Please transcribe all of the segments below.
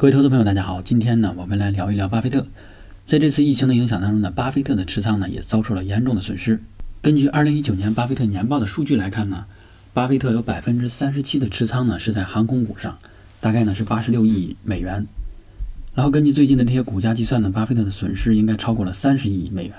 各位投资朋友，大家好，今天呢，我们来聊一聊巴菲特。在这次疫情的影响当中呢，巴菲特的持仓呢也遭受了严重的损失。根据2019年巴菲特年报的数据来看呢，巴菲特有百分之三十七的持仓呢是在航空股上，大概呢是八十六亿美元。然后根据最近的这些股价计算呢，巴菲特的损失应该超过了三十亿美元。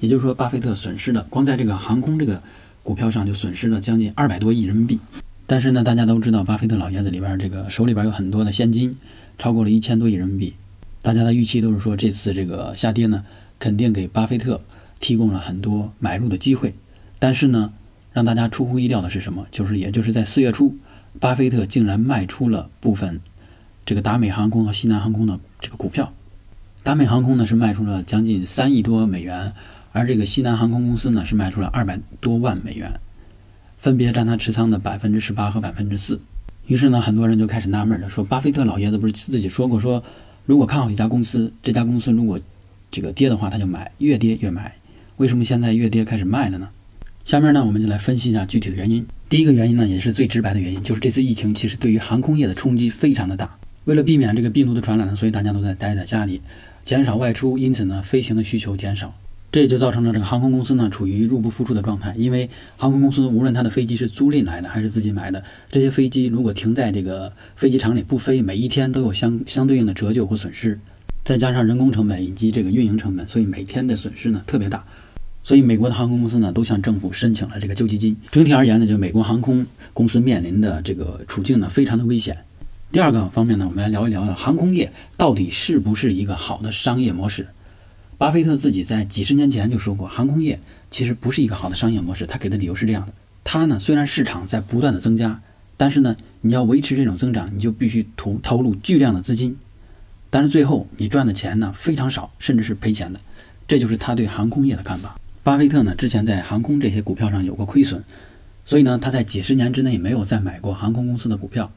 也就是说，巴菲特损失的光在这个航空这个股票上就损失了将近二百多亿人民币。但是呢，大家都知道，巴菲特老爷子里边这个手里边有很多的现金。超过了一千多亿人民币，大家的预期都是说这次这个下跌呢，肯定给巴菲特提供了很多买入的机会。但是呢，让大家出乎意料的是什么？就是也就是在四月初，巴菲特竟然卖出了部分这个达美航空和西南航空的这个股票。达美航空呢是卖出了将近三亿多美元，而这个西南航空公司呢是卖出了二百多万美元，分别占他持仓的百分之十八和百分之四。于是呢，很多人就开始纳闷了，说巴菲特老爷子不是自己说过，说如果看好一家公司，这家公司如果这个跌的话，他就买，越跌越买。为什么现在越跌开始卖了呢？下面呢，我们就来分析一下具体的原因。第一个原因呢，也是最直白的原因，就是这次疫情其实对于航空业的冲击非常的大。为了避免这个病毒的传染呢，所以大家都在待在家里，减少外出，因此呢，飞行的需求减少。这就造成了这个航空公司呢处于入不敷出的状态，因为航空公司无论它的飞机是租赁来的还是自己买的，这些飞机如果停在这个飞机场里不飞，每一天都有相相对应的折旧或损失，再加上人工成本以及这个运营成本，所以每天的损失呢特别大。所以美国的航空公司呢都向政府申请了这个救济金。整体而言呢，就美国航空公司面临的这个处境呢非常的危险。第二个方面呢，我们来聊一聊航空业到底是不是一个好的商业模式。巴菲特自己在几十年前就说过，航空业其实不是一个好的商业模式。他给的理由是这样的：他呢，虽然市场在不断的增加，但是呢，你要维持这种增长，你就必须投投入巨量的资金，但是最后你赚的钱呢非常少，甚至是赔钱的。这就是他对航空业的看法。巴菲特呢，之前在航空这些股票上有过亏损，所以呢，他在几十年之内没有再买过航空公司的股票。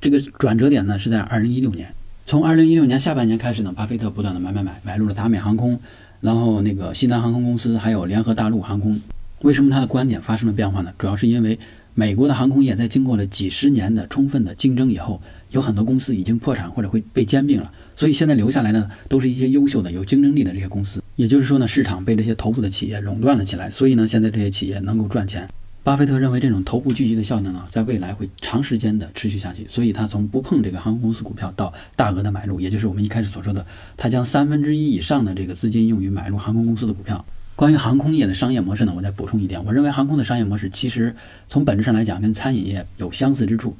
这个转折点呢是在二零一六年。从二零一六年下半年开始呢，巴菲特不断的买买买，买入了达美航空，然后那个西南航空公司，还有联合大陆航空。为什么他的观点发生了变化呢？主要是因为美国的航空业在经过了几十年的充分的竞争以后，有很多公司已经破产或者会被兼并了，所以现在留下来的都是一些优秀的、有竞争力的这些公司。也就是说呢，市场被这些头部的企业垄断了起来，所以呢，现在这些企业能够赚钱。巴菲特认为这种头部聚集的效应呢，在未来会长时间的持续下去，所以他从不碰这个航空公司股票到大额的买入，也就是我们一开始所说的，他将三分之一以上的这个资金用于买入航空公司的股票。关于航空业的商业模式呢，我再补充一点，我认为航空的商业模式其实从本质上来讲跟餐饮业有相似之处，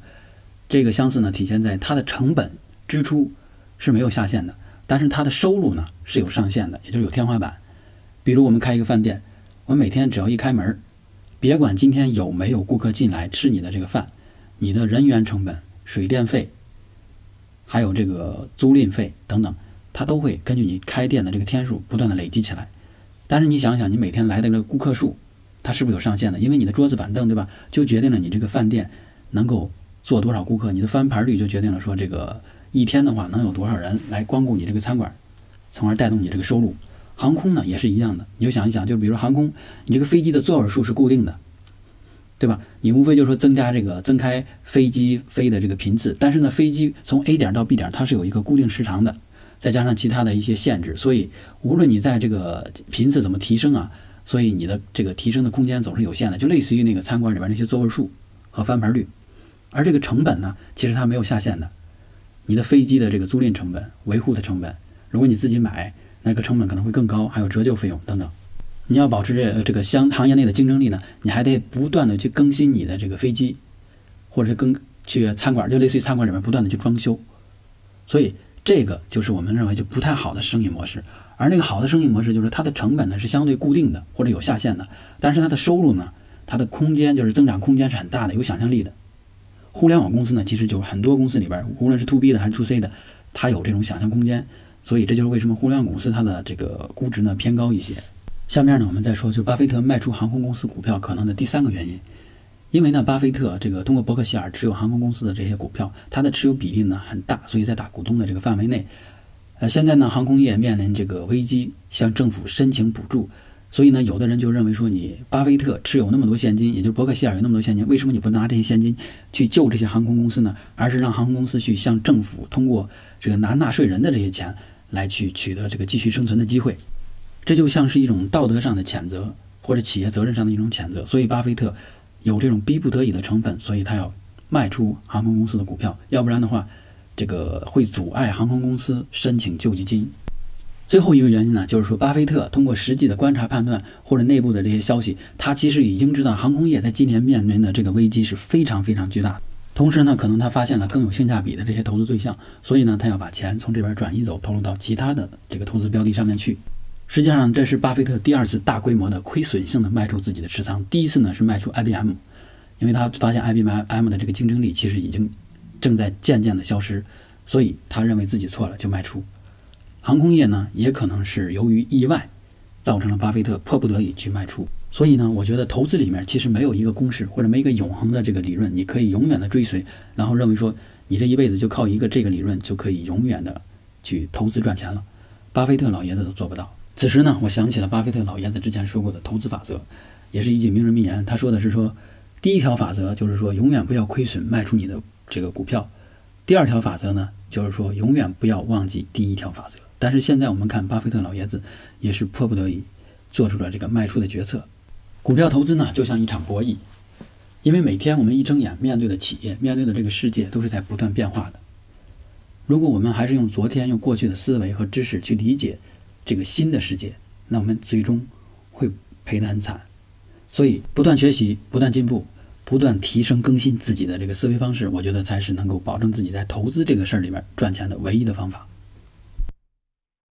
这个相似呢体现在它的成本支出是没有下限的，但是它的收入呢是有上限的，也就是有天花板。比如我们开一个饭店，我每天只要一开门。别管今天有没有顾客进来吃你的这个饭，你的人员成本、水电费，还有这个租赁费等等，它都会根据你开店的这个天数不断的累积起来。但是你想想，你每天来的这个顾客数，它是不是有上限的？因为你的桌子板凳，对吧，就决定了你这个饭店能够坐多少顾客，你的翻盘率就决定了说这个一天的话能有多少人来光顾你这个餐馆，从而带动你这个收入。航空呢也是一样的，你就想一想，就比如说航空，你这个飞机的座位数是固定的，对吧？你无非就是说增加这个增开飞机飞的这个频次，但是呢，飞机从 A 点到 B 点它是有一个固定时长的，再加上其他的一些限制，所以无论你在这个频次怎么提升啊，所以你的这个提升的空间总是有限的，就类似于那个餐馆里边那些座位数和翻盘率，而这个成本呢，其实它没有下限的，你的飞机的这个租赁成本、维护的成本，如果你自己买。那个成本可能会更高，还有折旧费用等等。你要保持这这个相行业内的竞争力呢，你还得不断的去更新你的这个飞机，或者是更去餐馆，就类似于餐馆里面不断的去装修。所以这个就是我们认为就不太好的生意模式。而那个好的生意模式就是它的成本呢是相对固定的或者有下限的，但是它的收入呢，它的空间就是增长空间是很大的，有想象力的。互联网公司呢，其实就是很多公司里边，无论是 to B 的还是 to C 的，它有这种想象空间。所以这就是为什么互联网公司它的这个估值呢偏高一些。下面呢我们再说，就巴菲特卖出航空公司股票可能的第三个原因，因为呢巴菲特这个通过伯克希尔持有航空公司的这些股票，他的持有比例呢很大，所以在大股东的这个范围内，呃现在呢航空业面临这个危机，向政府申请补助，所以呢，有的人就认为说，你巴菲特持有那么多现金，也就是伯克希尔有那么多现金，为什么你不拿这些现金去救这些航空公司呢？而是让航空公司去向政府通过这个拿纳税人的这些钱来去取得这个继续生存的机会？这就像是一种道德上的谴责，或者企业责任上的一种谴责。所以，巴菲特有这种逼不得已的成分，所以他要卖出航空公司的股票，要不然的话，这个会阻碍航空公司申请救济金。最后一个原因呢，就是说，巴菲特通过实际的观察判断或者内部的这些消息，他其实已经知道航空业在今年面临的这个危机是非常非常巨大。同时呢，可能他发现了更有性价比的这些投资对象，所以呢，他要把钱从这边转移走，投入到其他的这个投资标的上面去。实际上，这是巴菲特第二次大规模的亏损性的卖出自己的持仓。第一次呢是卖出 IBM，因为他发现 IBM 的这个竞争力其实已经正在渐渐的消失，所以他认为自己错了就卖出。航空业呢，也可能是由于意外，造成了巴菲特迫不得已去卖出。所以呢，我觉得投资里面其实没有一个公式或者没一个永恒的这个理论，你可以永远的追随，然后认为说你这一辈子就靠一个这个理论就可以永远的去投资赚钱了。巴菲特老爷子都做不到。此时呢，我想起了巴菲特老爷子之前说过的投资法则，也是一句名人名言。他说的是说，第一条法则就是说永远不要亏损卖出你的这个股票，第二条法则呢就是说永远不要忘记第一条法则。但是现在我们看，巴菲特老爷子也是迫不得已做出了这个卖出的决策。股票投资呢，就像一场博弈，因为每天我们一睁眼面对的企业、面对的这个世界都是在不断变化的。如果我们还是用昨天、用过去的思维和知识去理解这个新的世界，那我们最终会赔得很惨。所以，不断学习、不断进步、不断提升、更新自己的这个思维方式，我觉得才是能够保证自己在投资这个事儿里面赚钱的唯一的方法。